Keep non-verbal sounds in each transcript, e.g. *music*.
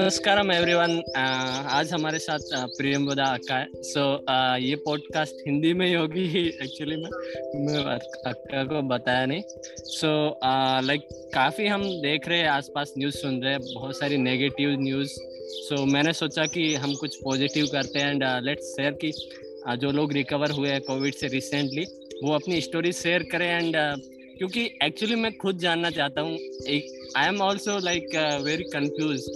नमस्कारम everyone आज हमारे साथ प्रियम बुदा अक्का है। सो so, ये पॉडकास्ट हिंदी में ही होगी एक्चुअली में। मैं अक्का को बताया नहीं। सो लाइक काफ़ी हम देख रहे हैं आसपास न्यूज़ सुन रहे हैं बहुत सारी नेगेटिव न्यूज़ सो so, मैंने सोचा कि हम कुछ पॉजिटिव करते हैं एंड लेट्स शेयर कि जो लोग रिकवर हुए हैं कोविड से रिसेंटली वो अपनी स्टोरी शेयर करें एंड क्योंकि एक्चुअली मैं खुद जानना चाहता हूँ एक I am also like very confuse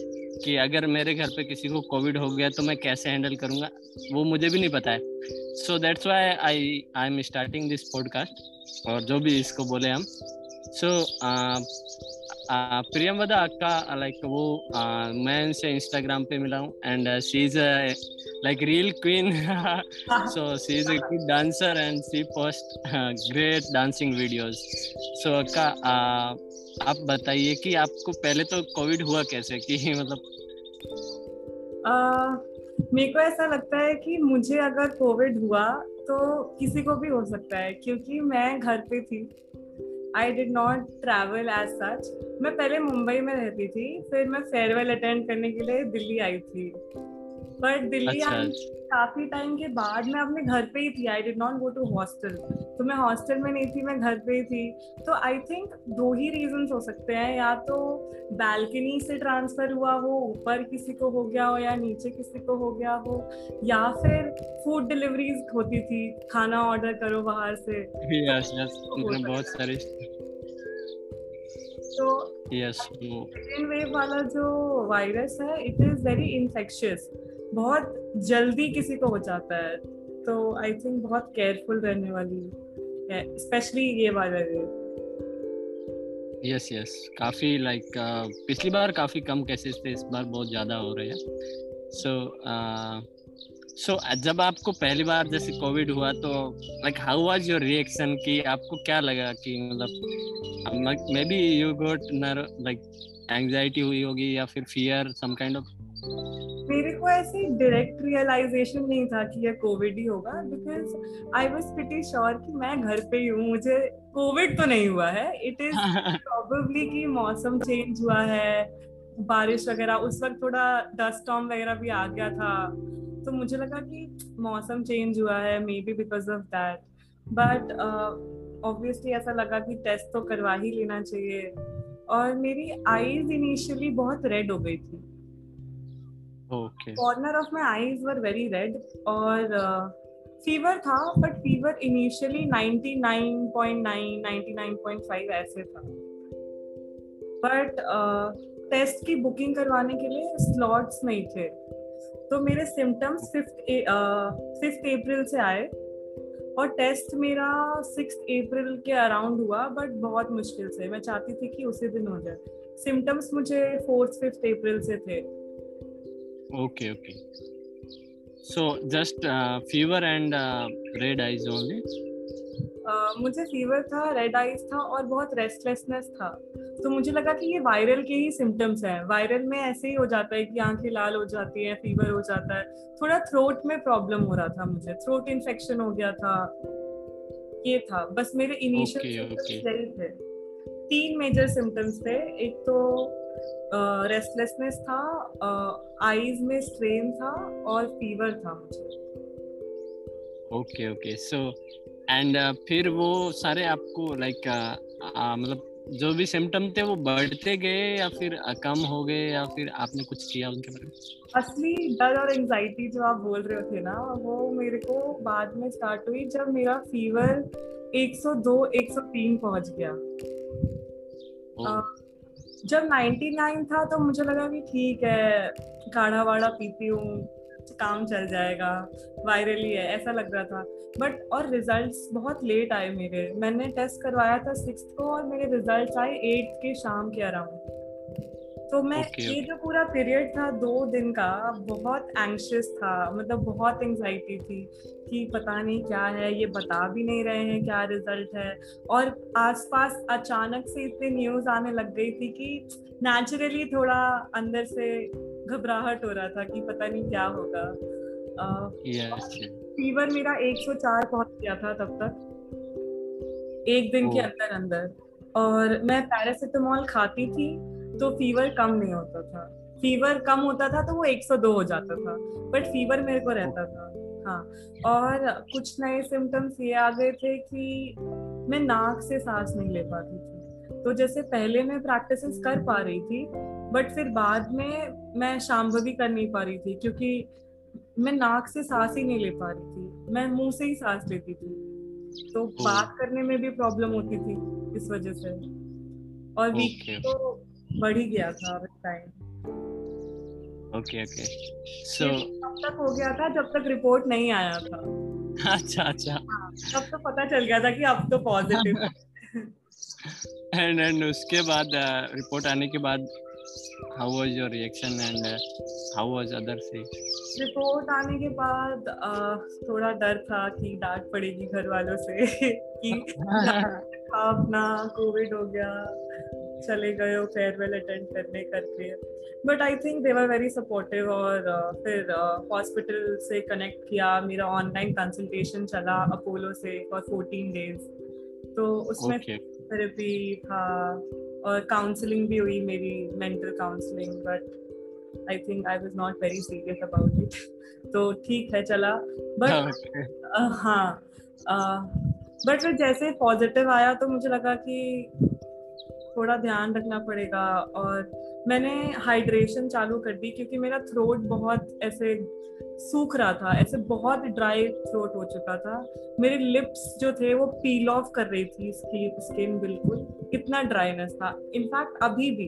कि अगर मेरे घर पे किसी को कोविड हो गया तो मैं कैसे हैंडल करूँगा? वो मुझे भी नहीं पता है। So that's why I I am starting this podcast और जो भी इसको बोले हम। सो प्रियम वदा अक्का लाइक वो uh, मैं इनसे इंस्टाग्राम पे मिला हूँ and she is like real queen so she is a good dancer and she post great dancing videos so अक्का आप बताइए कि आपको पहले तो कोविड हुआ कैसे? कि मतलब मेरे को ऐसा लगता है कि मुझे अगर कोविड हुआ तो किसी को भी हो सकता है क्योंकि मैं घर पे थी। I did not travel as such मैं पहले मुंबई में रहती थी फिर मैं फेयरवेल अटेंड करने के लिए दिल्ली आई थी। बट दिल्ली अच्छा, अच्छा। काफ़ी टाइम के बाद मैं अपने घर पे ही थी I did not go to hostel तो मैं हॉस्टल में नहीं थी मैं घर पे ही थी तो आई थिंक दो ही रीजन हो सकते हैं या तो बैल्कनी से ट्रांसफ़र हुआ हो ऊपर किसी को हो गया हो या नीचे किसी को हो गया हो या फिर फ़ूड डिलीवरीज होती थी खाना ऑर्डर करो बाहर से yes, yes. बहुत सारे तो सेकेंड वेव वाला जो वायरस है इट इज़ वेरी इन्फेक्शियस बहुत जल्दी किसी को हो जाता है। तो आई थिंक बहुत केयरफुल रहने वाली है स्पेशली ये वाला यस यस काफ़ी लाइक पिछली बार काफ़ी कम केसेस थे, इस बार बहुत ज़्यादा हो रहे हैं। सो सो जब आपको पहली बार जैसे कोविड हुआ तो like how was your reaction कि आपको क्या लगा कि मतलब maybe you got nervous like anxiety हुई होगी या फिर फियर सम काइंड ऑफ़ मेरे को ऐसे डायरेक्ट रियलाइजेशन नहीं था कि ये कोविड ही होगा because I was pretty sure कि मैं घर पे ही हूँ मुझे कोविड तो नहीं हुआ है। इट इज़ प्रॉबली कि मौसम चेंज हुआ है बारिश वगैरह उस वक्त थोड़ा डस्ट स्टॉर्म वगैरह भी आ गया था। तो मुझे लगा कि मौसम चेंज हुआ है maybe because of that but obviously ऐसा लगा कि टेस्ट तो करवा ही लेना चाहिए। और मेरी आईज इनिशियली बहुत रेड हो गई थी। Corner of my eyes were very red और फीवर uh, था बट फीवर इनिशियली 99.9 99.5 ऐसे था। बट टेस्ट uh, की बुकिंग करवाने के लिए स्लॉट्स नहीं थे। तो मेरे सिम्टम्स फिफ्थ अप्रैल से आए और टेस्ट मेरा सिक्स अप्रैल के अराउंड हुआ बट बहुत मुश्किल से। मैं चाहती थी कि उसी दिन हो जाए। सिम्टम्स मुझे फोर्थ फिफ्थ अप्रैल से थे। Okay, okay. So just uh, fever and uh, red eyes only. Uh, मुझे फीवर था रेड आइज़ था और बहुत रेस्टलेसनेस था। तो मुझे लगा कि ये वायरल के ही सिम्टम्स हैं। वायरल में ऐसे ही हो जाता है कि आँखें लाल हो जाती है फीवर हो जाता है। थोड़ा थ्रोट में प्रॉब्लम हो रहा था मुझे। थ्रोट इन्फेक्शन हो गया था। ये था। बस मेरे इनिशियल okay, okay. थे। तीन मेजर सिम्टम्स थे। एक तो रेस्टलेसनेस uh, था आईज uh, में स्ट्रेन था और फीवर था मुझे। ओके ओके सो एंड फिर वो सारे आपको लाइक like, uh, uh, मतलब जो भी सिम्टम थे वो बढ़ते गए या फिर कम हो गए या फिर आपने कुछ किया उनके बारे में? असली डर और एंजाइटी जो आप बोल रहे थे ना वो मेरे को बाद में स्टार्ट हुई जब मेरा फीवर 102 103 पहुँच गया। जब 99 था तो मुझे लगा कि ठीक है काढ़ा वाढ़ा पीती हूँ, काम चल जाएगा वायरली है ऐसा लग रहा था। बट और रिजल्ट्स बहुत लेट आए मेरे। मैंने टेस्ट करवाया था सिक्स को और मेरे रिजल्ट्स आए एट के शाम के अराउंड तो मैं okay, ये जो पूरा पीरियड था दो दिन का बहुत एंशियस था मतलब बहुत एंजाइटी थी कि पता नहीं क्या है ये बता भी नहीं रहे हैं क्या रिज़ल्ट है और आसपास अचानक से इतनी न्यूज़ आने लग गई थी कि नेचुरली थोड़ा अंदर से घबराहट हो रहा था कि पता नहीं क्या होगा फीवर uh, yes. मेरा 104 पहुँच गया था तब तक एक दिन oh. के। अंदर अंदर और मैं पैरासिटामोल खाती थी तो फीवर कम नहीं होता था। फीवर कम होता था तो वो 102 हो जाता था बट फीवर मेरे को रहता था। हाँ और कुछ नए सिम्टम्स ये आ गए थे कि मैं नाक से सांस नहीं ले पाती थी। तो जैसे पहले मैं प्रैक्टिस कर पा रही थी बट फिर बाद में मैं शाम्भवी कर नहीं पा रही थी क्योंकि मैं नाक से सांस ही नहीं ले पा रही थी मैं मुँह से ही सांस लेती थी। तो बात करने में भी प्रॉब्लम होती थी इस वजह से। और वीक तो बढ़ ही गया था टाइम ओके ओके सो तब तक हो गया था जब तक रिपोर्ट नहीं आया था. अच्छा अच्छा. हाँ, तब तो पता चल गया था कि अब तो पॉजिटिव एंड एंड उसके बाद रिपोर्ट uh, आने के बाद was your reaction and uh, how was other say report आने के बाद uh, थोड़ा डर था कि डांट पड़ेगी घर वालों से *laughs* कि *laughs* *laughs* अपना कोविड हो गया। चले गए हो फेयरवेल अटेंड करने करके। But I think they were very supportive और फिर हॉस्पिटल से कनेक्ट किया। मेरा ऑनलाइन कंसल्टेशन चला अपोलो से फॉर फोर्टीन डेज़ तो उसमें थेरेपी था और काउंसलिंग भी हुई मेरी mental counselling but I think I was not very serious about it तो ठीक है चला। बट हाँ बट फिर जैसे पॉजिटिव आया तो मुझे लगा कि थोड़ा ध्यान रखना पड़ेगा और मैंने हाइड्रेशन चालू कर दी क्योंकि मेरा थ्रोट बहुत ऐसे सूख रहा था, ऐसे बहुत ड्राई थ्रोट हो चुका था। मेरे लिप्स जो थे वो पील ऑफ़ कर रही थी स्किन बिल्कुल इतना ड्राइनेस था। इनफैक्ट अभी भी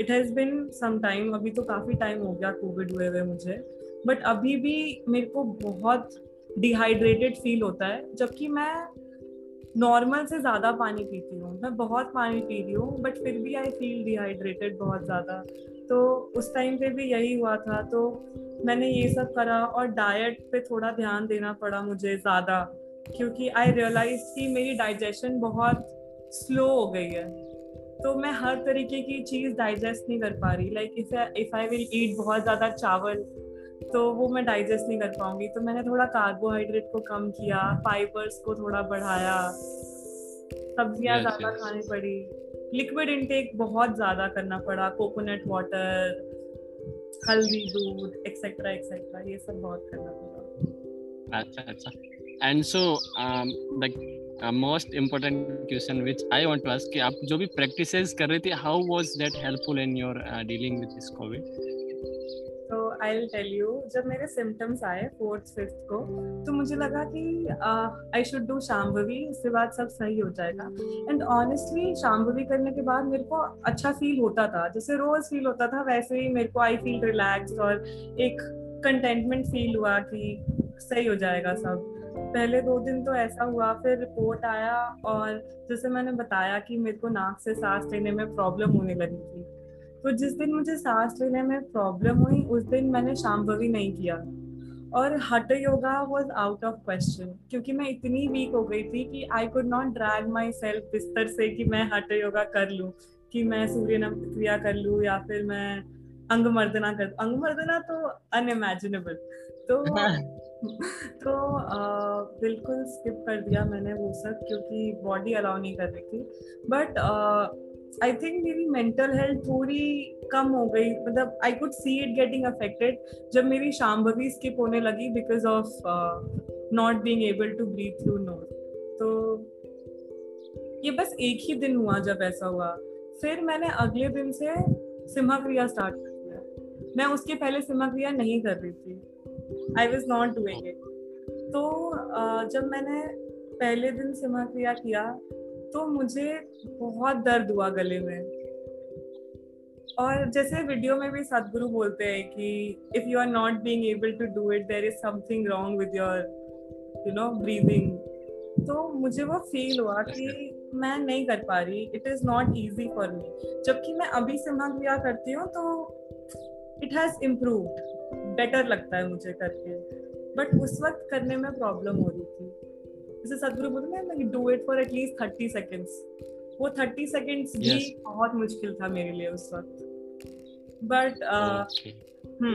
it has been some time अभी तो काफ़ी टाइम हो गया कोविड हुए हुए मुझे बट अभी भी मेरे को बहुत डिहाइड्रेटेड फील होता है, जबकि मैं नॉर्मल से ज़्यादा पानी पीती हूँ। मैं बहुत पानी पी रही हूँ बट फिर भी आई फील डिहाइड्रेटेड बहुत ज़्यादा। तो उस टाइम पे भी यही हुआ था। तो मैंने ये सब करा और डाइट पे थोड़ा ध्यान देना पड़ा मुझे ज़्यादा, क्योंकि आई रियलाइज़ कि मेरी डाइजेशन बहुत स्लो हो गई है। तो मैं हर तरीके की चीज़ डाइजेस्ट नहीं कर पा रही। Like if I will eat बहुत ज़्यादा चावल तो वो मैं डाइजेस्ट नहीं कर पाऊँगी। तो मैंने थोड़ा कार्बोहाइड्रेट को कम किया फाइबर्स को थोड़ा बढ़ाया। सब्ज़ियाँ yes, ज़्यादा yes. खानी पड़ी। लिक्विड इनटेक बहुत ज़्यादा करना पड़ा। कोकोनट वाटर हल्दी दूध एक्सेट्रा एक्सेट्रा ये सब बहुत करना पड़ा। अच्छा अच्छा। And so the most important question which I want to ask कि आप जो भी प्रैक्टिसेस कर रहे थे how was that helpful in your dealing with this Covid I will tell you जब मेरे सिम्टम्स आए फोर्थ फिफ्थ को तो मुझे लगा कि आई शुड डू शाम्भवी इसके बाद सब सही हो जाएगा। एंड ऑनेस्टली शाम्भवी करने के बाद मेरे को अच्छा फील होता था। जैसे रोज फील होता था, वैसे ही मेरे को आई फील रिलैक्स और एक कंटेंटमेंट फील हुआ कि सही हो जाएगा सब। पहले दो दिन तो ऐसा हुआ, फिर रिपोर्ट आया और जैसे मैंने बताया कि मेरे को नाक से सांस लेने में प्रॉब्लम होने लगी थी। तो जिस दिन मुझे सांस लेने में प्रॉब्लम हुई उस दिन मैंने शाम्भवी नहीं किया। और hatha yoga was out of question क्योंकि मैं इतनी वीक हो गई थी कि I could not drag myself बिस्तर से कि मैं हट योगा कर लूँ कि मैं सूर्य क्रिया कर लूँ या फिर मैं अंग मर्दना कर अंग मर्दना तो अनइमेजिनेबल तो *laughs* तो बिल्कुल स्किप कर दिया मैंने वो सब क्योंकि बॉडी अलाउ नहीं कर रही थी। बट आई थिंक मेरी मेंटल हेल्थ थोड़ी कम हो गई। मतलब I could see it getting affected जब मेरी शाम्भवी स्किप होने लगी because of not being able to breathe through nose तो ये बस एक ही दिन हुआ जब ऐसा हुआ। फिर मैंने अगले दिन से सिम्हा क्रिया स्टार्ट कर दिया। मैं उसके पहले सिम्हा क्रिया नहीं कर रही थी। I was not doing it तो uh, जब मैंने पहले दिन सिम्हा क्रिया किया तो मुझे बहुत दर्द हुआ गले में। और जैसे वीडियो में भी सदगुरु बोलते हैं कि if you are not being able to do it there is something wrong with your you know breathing तो मुझे वो फील हुआ कि मैं नहीं कर पा रही it is not easy for me जबकि मैं अभी से सिम्हा क्रिया करती हूँ तो इट हैज़ इम्प्रूव्ड बेटर लगता है मुझे करके। बट उस वक्त करने में प्रॉब्लम हो रही थी। जैसे सदगुरु बोलते हैं ना do it for at least thirty seconds वो थर्टी सेकेंड्स भी yes. बहुत मुश्किल था मेरे लिए उस वक्त। बट हम्म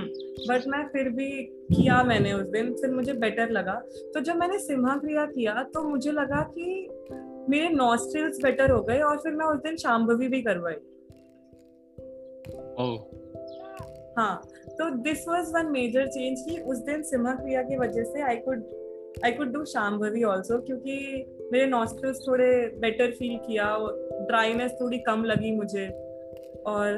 बट मैं फिर भी किया मैंने उस दिन। फिर मुझे बेटर लगा। तो जब मैंने सिम्हा क्रिया किया तो मुझे लगा कि मेरे नॉस्ट्रिल्स बेटर हो गए और फिर मैं उस दिन शाम्भवी भी करवाई। Oh. हाँ तो this was one major change कि उस दिन सिम्हा क्रिया की वजह से I could I could do Shambhavi also क्योंकि मेरे नॉस्ट्रिल्स थोड़े बेटर फील किया ड्राइनेस थोड़ी कम लगी मुझे। और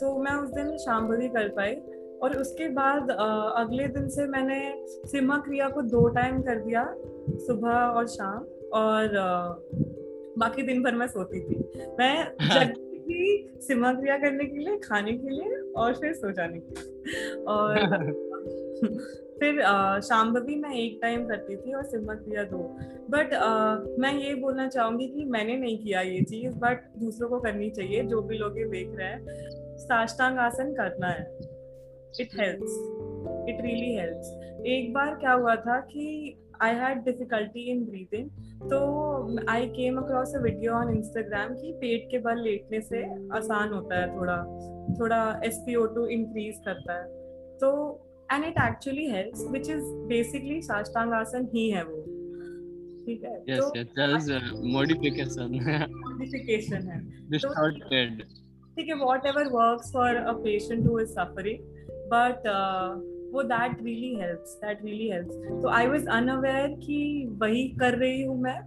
तो मैं उस दिन शाम्भवी कर पाई। और उसके बाद अगले दिन से मैंने सिम्हा क्रिया को दो टाइम कर दिया सुबह और शाम। और बाकी दिन भर मैं सोती थी। मैं जगती थी सिम्हा क्रिया करने के लिए खाने के लिए और फिर सो जाने के लिए। और *laughs* *laughs* फिर शाम भी मैं एक टाइम करती थी और सिम्हा क्रिया दो बट मैं ये बोलना चाहूँगी कि मैंने नहीं किया ये चीज़ बट दूसरों को करनी चाहिए, जो भी लोग ये देख रहे हैं। साष्टांग आसन करना है। It helps it really helps एक बार क्या हुआ था कि I had difficulty in breathing तो I came across a video on Instagram कि पेट के बल लेटने से आसान होता है, थोड़ा थोड़ा S P O two increase करता है। तो and it actually helps which is basically Sashtang asana ही है वो ठीक है yes, तो yes, that is a modification. *laughs* modification है distorted. ठीक है whatever works for a patient who is suffering but वो that really helps that really helps तो आई वाज अनअवेयर कि वही कर रही हूँ मैं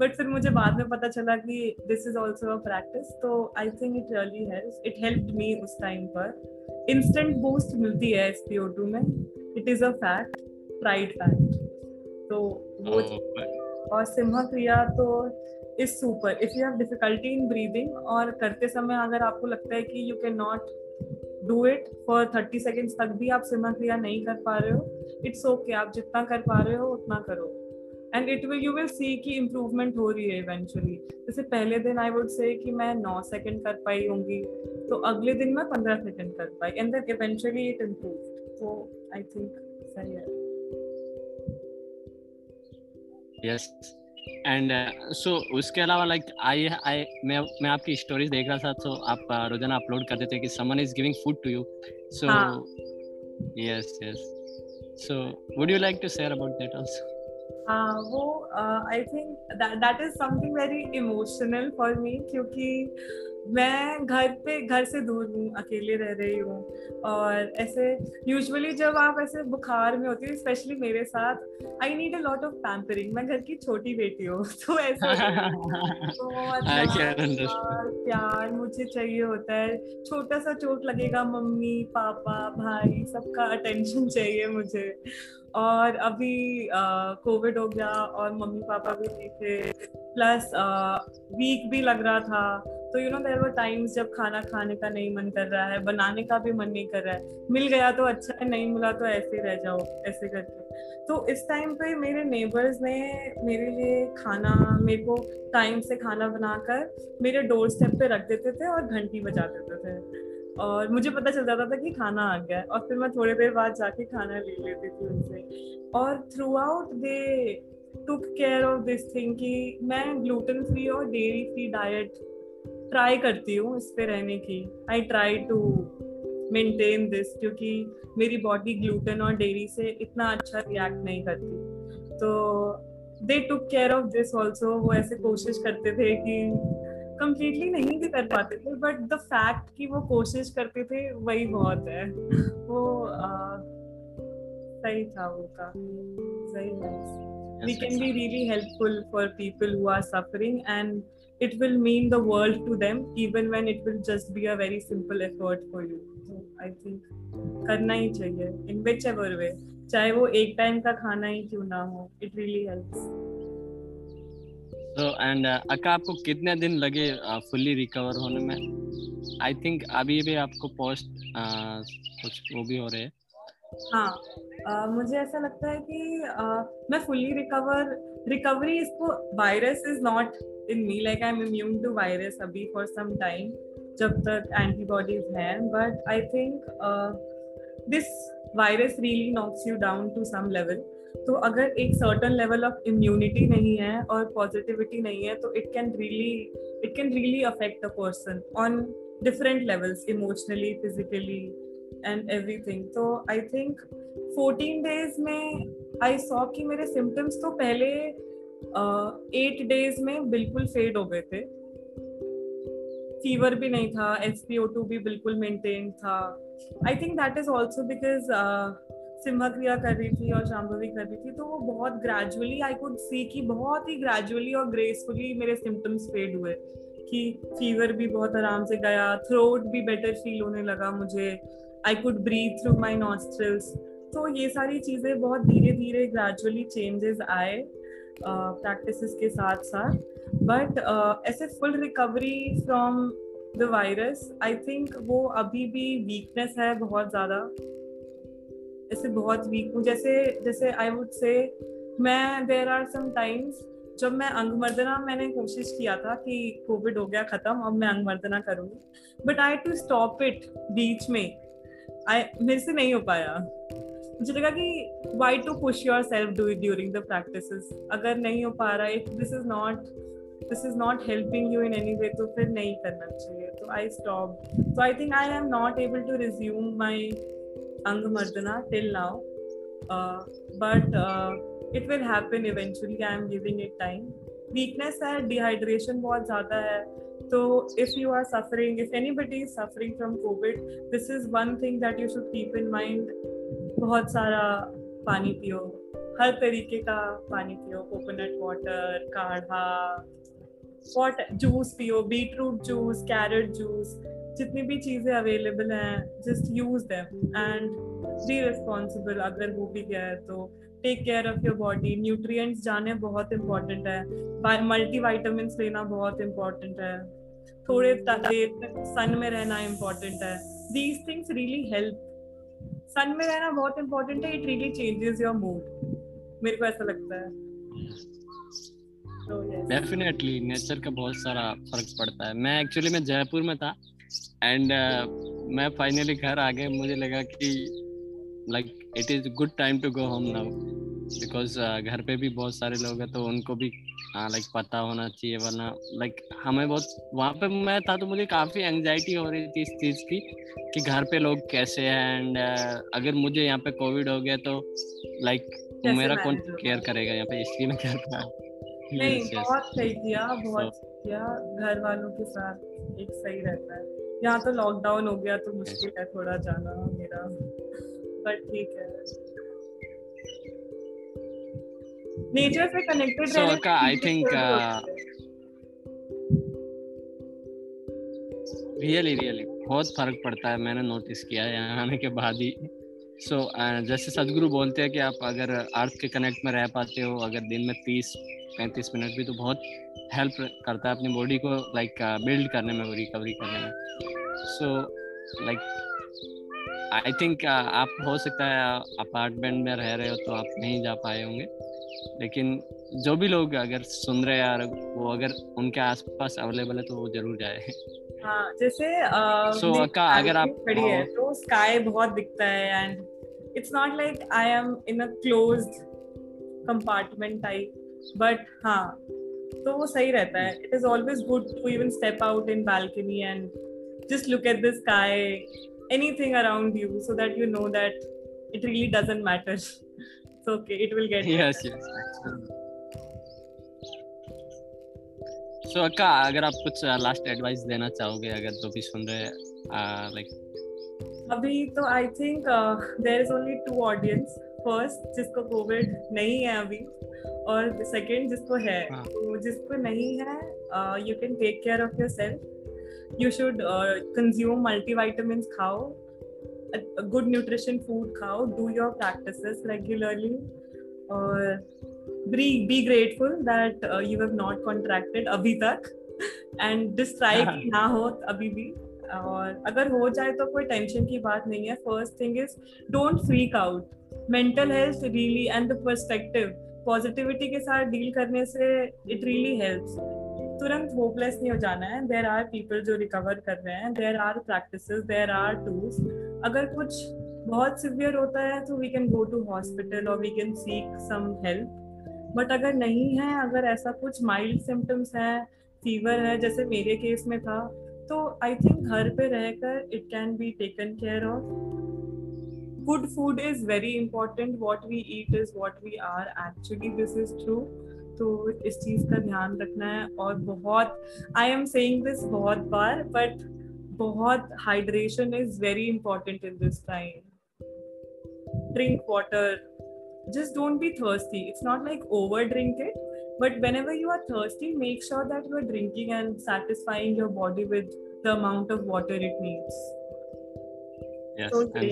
बट फिर मुझे बाद में पता चला कि this is also a practice तो I think it really helps it help me उस टाइम पर. इंस्टेंट बूस्ट मिलती है एस पी ओ टू में. It is a fact proved fact तो वो oh, और सिम्हा क्रिया तो is super if you have difficulty in breathing और करते समय अगर आपको लगता है कि you can not do it for thirty seconds तक भी आप सिम्हा क्रिया नहीं कर पा रहे हो इट्स ओके okay, आप जितना कर पा रहे हो उतना करो। And it will you will see कि इम्प्रूवमेंट हो रही है इवेंचुअली जैसे पहले दिन आई वुड से कि मैं नौ सेकंड कर पाई होंगी तो अगले दिन मैं पंद्रह सेकंड कर पाई and then eventually it improve तो आई थिंक सही है. Yes yes. एंड सो उसके अलावा लाइक आई आई मैं मैं आपकी स्टोरीज देख रहा था तो आप uh, रोज़ाना अपलोड करते थे कि someone is giving food to you so yes yes so would you like to share about that also वो I think that is something very emotional for me क्योंकि मैं घर पे घर से दूर हूँ अकेले रह रही हूँ और ऐसे यूजुअली जब आप ऐसे बुखार में होती हो स्पेशली मेरे साथ I need a lot of pampering मैं घर की छोटी बेटी हूँ *laughs* तो ऐसा *laughs* प्यार मुझे चाहिए होता है। छोटा सा चोट लगेगा मम्मी पापा भाई सबका अटेंशन चाहिए मुझे। और अभी कोविड हो गया और मम्मी पापा भी नहीं थे प्लस वीक भी लग रहा था तो you know there were times जब खाना खाने का नहीं मन कर रहा है, बनाने का भी मन नहीं कर रहा है। मिल गया तो अच्छा है, नहीं मिला तो ऐसे रह जाओ, ऐसे करके। तो इस टाइम पे मेरे नेबर्स ने मेरे लिए खाना, मेरे को टाइम से खाना बनाकर मेरे डोर स्टेप पे रख देते थे और घंटी बजा देते थे। और मुझे पता चल जाता था कि खाना आ गया और फिर मैं थोड़ी देर बाद जाके खाना ले लेती थी उनसे। और throughout they took care of this thing कि मैं ग्लूटेन फ्री और डेयरी फ्री डाइट ट्राई करती हूँ इस पे रहने की। I try to maintain this क्योंकि मेरी बॉडी ग्लूटेन और डेयरी से इतना अच्छा रिएक्ट नहीं करती। तो they took care of this also वो ऐसे कोशिश करते थे कि कम्प्लीटली नहीं भी कर पाते थे बट द फैक्ट कि वो कोशिश करते थे वही बहुत है वो सही था वो का सही we can be really helpful for people who are suffering and it will mean the world to them even when it will just be a very simple effort for you so i think करना ही चाहिए in whichever way चाहे वो एक time का खाना ही क्यों ना हो it really helps so and uh, अक्का आपको कितने दिन लगे फुल्ली uh, रिकवर होने में? आई थिंक अभी भी आपको पोस्ट uh, कुछ वो भी हो रहे हैं। हाँ uh, मुझे ऐसा लगता है कि uh, मैं फुल्ली रिकवर रिकवरी इसको virus is not in me like I am immune to virus अभी फॉर सम टाइम जब तक एंटीबॉडीज हैं but I think this virus really knocks you down to some level तो अगर एक certain level of immunity नहीं है और पॉजिटिविटी नहीं है तो it can really it can really affect a person on different levels emotionally physically and everything तो आई थिंक फोर्टीन डेज़ में आई सॉ कि मेरे सिम्टम्स तो पहले एट uh, डेज़ में बिल्कुल फेड हो गए थे। फीवर भी नहीं था एस पी ओ टू भी बिल्कुल मेंटेन था। I think that is also because Simha Kriya कर रही थी और शाम्भवी कर रही थी तो वो बहुत ग्रेजुअली आई कुड सी कि बहुत ही ग्रेजुअली और ग्रेसफुली मेरे सिम्टम्स फेड हुए कि फीवर भी बहुत आराम से गया थ्रोट भी बेटर फील होने लगा मुझे I could breathe through my nostrils तो ये सारी चीज़ें बहुत धीरे धीरे ग्रेजुअली चेंजेस आए प्रैक्टिस के साथ साथ बट ऐसे full recovery from the virus I think वो अभी भी वीकनेस है बहुत ज़्यादा. ऐसे बहुत वीक हूँ। जैसे जैसे आई वुड से मैं देर आर सम टाइम्स जब मैं अंगमर्दना मैंने कोशिश किया था कि कोविड हो गया, खत्म, अब मैं अंगमर्दना करूँगी। But I to stop it बीच में। आई मेरे से नहीं हो पाया। मुझे लगा कि why to push yourself do during the practice अगर नहीं हो पा रहा if this is not this is not helping you in any way तो फिर नहीं करना चाहिए। तो आई स्टॉप तो I think I am not able to resume my Angamardana till now. Uh, but uh, it will happen eventually. I am giving it time. Weakness है dehydration बहुत ज़्यादा है तो if you are suffering if anybody is suffering from covid this is one thing that you should keep in mind बहुत सारा पानी पियो हर तरीके का पानी पियो कोकोनट वाटर काढ़ा वाटर जूस पियो beetroot juice carrot juice जितनी भी चीज़ें अवेलेबल हैं just use them and be responsible अगर वो भी गया है तो take care of your body nutrients जाने बहुत इंपॉर्टेंट है. मल्टी वाइटामिन लेना बहुत इंपॉर्टेंट है. थोड़े सन में रहना इम्पोर्टेंट है. These things really help sun में रहना बहुत इंपॉर्टेंट है. It really changes your mood मेरे को ऐसा लगता है. डेफिनेटली so, नेचर का बहुत सारा फ़र्क पड़ता है. मैं एक्चुअली मैं जयपुर में था एंड uh, मैं फाइनली घर आ गया। मुझे लगा कि like it is good time to go home now because घर पे भी बहुत सारे लोग हैं तो उनको भी लाइक uh, पता होना चाहिए वरना लाइक like, हमें बहुत वहाँ पे मैं था तो मुझे काफ़ी एंगजाइटी हो रही थी इस चीज़ की कि घर पे लोग कैसे हैं? एंड uh, अगर मुझे यहाँ पे कोविड हो गया तो लाइक like, मेरा कौन केयर करेगा यहाँ पे? इसलिए मैं क्या था नहीं yes, बहुत सही किया बहुत so, किया। घर वालों के साथ एक सही रहता है। यहाँ तो लॉकडाउन हो गया तो मुश्किल है थोड़ा जाना मेरा। बट ठीक है। नेचर से कनेक्टेड so, रहना आई थिंक रियली रियली बहुत फ़र्क पड़ता है मैंने नोटिस किया है यहाँ आने के बाद ही। सो so, uh, जैसे सदगुरु बोलते हैं कि आप अगर अर्थ के कनेक्ट में रह पाते हो अगर दिन में तीस पैंतीस मिनट भी तो बहुत हेल्प करता है अपनी बॉडी को लाइक बिल्ड uh, करने में रिकवरी करने में। सो लाइक आई थिंक आप हो सकता है अपार्टमेंट में रह रहे हो तो आप नहीं जा पाए होंगे। लेकिन जो भी लोग अगर सुन रहे हैं वो अगर उनके आसपास अवेलेबल है तो वो ज़रूर जाए। हाँ जैसे सो so, का अगर आप खड़ी है। तो स्काई बहुत दिखता है and it's not like I am in a closed compartment type but हाँ तो वो सही रहता है। It is always good to even step out in balcony and just look at the sky anything around you so that you know that it really doesn't matter *laughs* it's okay it will get yes better. yes so so, अक्का अगर आप कुछ last advice देना चाहोगे अगर जो भी सुन रहे लाइक अभी तो I think there is only two audience first जिसको कोविड नहीं है अभी और सेकंड जिसको है हाँ. तो जिसको नहीं है you can take care of yourself you should uh, consume multivitamins khao a, a good nutrition food khao do your practices regularly or be, be grateful that uh, you have not contracted abhi tak and just try कि ना हो अभी भी और अगर हो जाए तो कोई टेंशन की बात नहीं है first thing is don't freak out mental health really and the perspective positivity के साथ डील करने से इट रियली हेल्प्स तुरंत होपलेस नहीं हो जाना है। देर आर पीपल जो रिकवर कर रहे हैं। There are practice there are tools अगर कुछ बहुत सिवियर होता है तो we can go to hospital और we can seek some help but अगर नहीं है, अगर ऐसा कुछ माइल्ड सिम्टम्स है फीवर है, जैसे मेरे केस में था तो आई थिंक घर पे रहकर it can be taken care of good food is very important what we eat is what we are actually this is true तो इस चीज़ का ध्यान रखना है और बहुत आई एम सेइंग बहुत बार बट बहुत hydration is very important in this time drink water just don't be thirsty it's not like over drink it but whenever you are thirsty make sure that you are drinking and satisfying your body with the amount of water it needs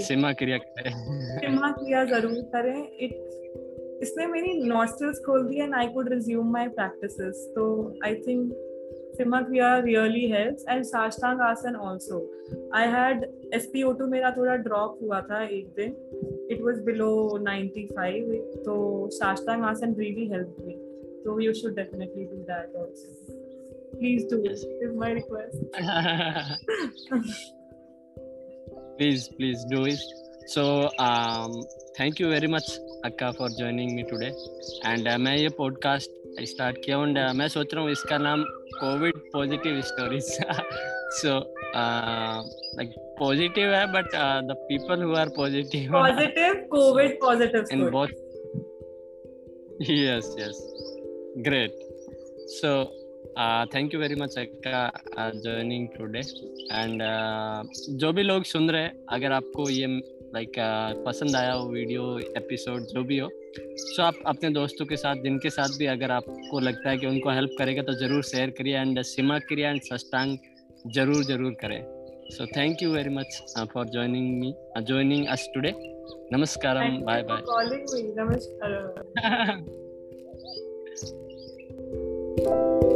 Simha Kriya Simha क्रिया ज़रूर करें it इसने मेरी nostrils खोल दी and I could resume my practices तो I think सिमा क्रिया really helps and साष्टांग आसन आल्सो आई हैड SpO2 मेरा थोड़ा ड्रॉप हुआ था एक दिन it was below 95 so Shashtang Asan really helped me so you should definitely do that also please do yes. is my request please please do it so thank you very much अक्का for joining me today and मैं ये podcast start किया and uh, मैं सोच रहा हूँ इसका नाम covid positive stories so like positive है but the people who are positive positive covid positive in both yes yes great so thank you very much अक्का ज्वाइनिंग टुडे एंड जो भी लोग सुन रहे हैं अगर आपको ये लाइक like, uh, पसंद आया हो वीडियो एपिसोड जो भी हो। सो आप अपने दोस्तों के साथ जिनके साथ भी अगर आपको लगता है कि उनको हेल्प करेगा तो ज़रूर शेयर करिए एंड सिमा क्रिया एंड सस्टांग ज़रूर ज़रूर करें। So thank you very much uh, for joining me, uh, joining us bye Namaskaram. Bye *laughs*